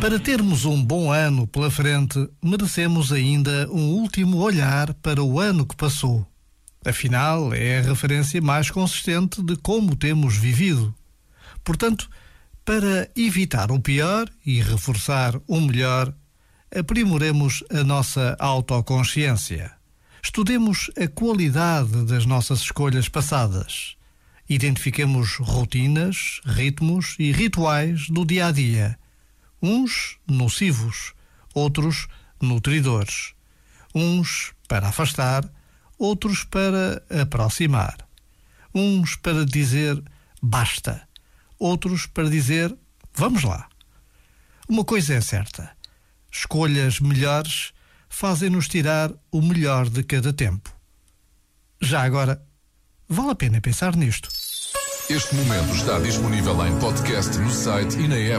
Para termos um bom ano pela frente, merecemos ainda um último olhar para o ano que passou. Afinal, é a referência mais consistente de como temos vivido. Portanto, para evitar o pior e reforçar o melhor, aprimoremos a nossa autoconsciência. Estudemos a qualidade das nossas escolhas passadas. Identifiquemos rotinas, ritmos e rituais do dia a dia uns nocivos, outros nutridores, uns para afastar, outros para aproximar, uns para dizer basta, outros para dizer vamos lá. Uma coisa é certa: escolhas melhores fazem-nos tirar o melhor de cada tempo. Já agora, vale a pena pensar nisto. Este momento está disponível em podcast no site e na app.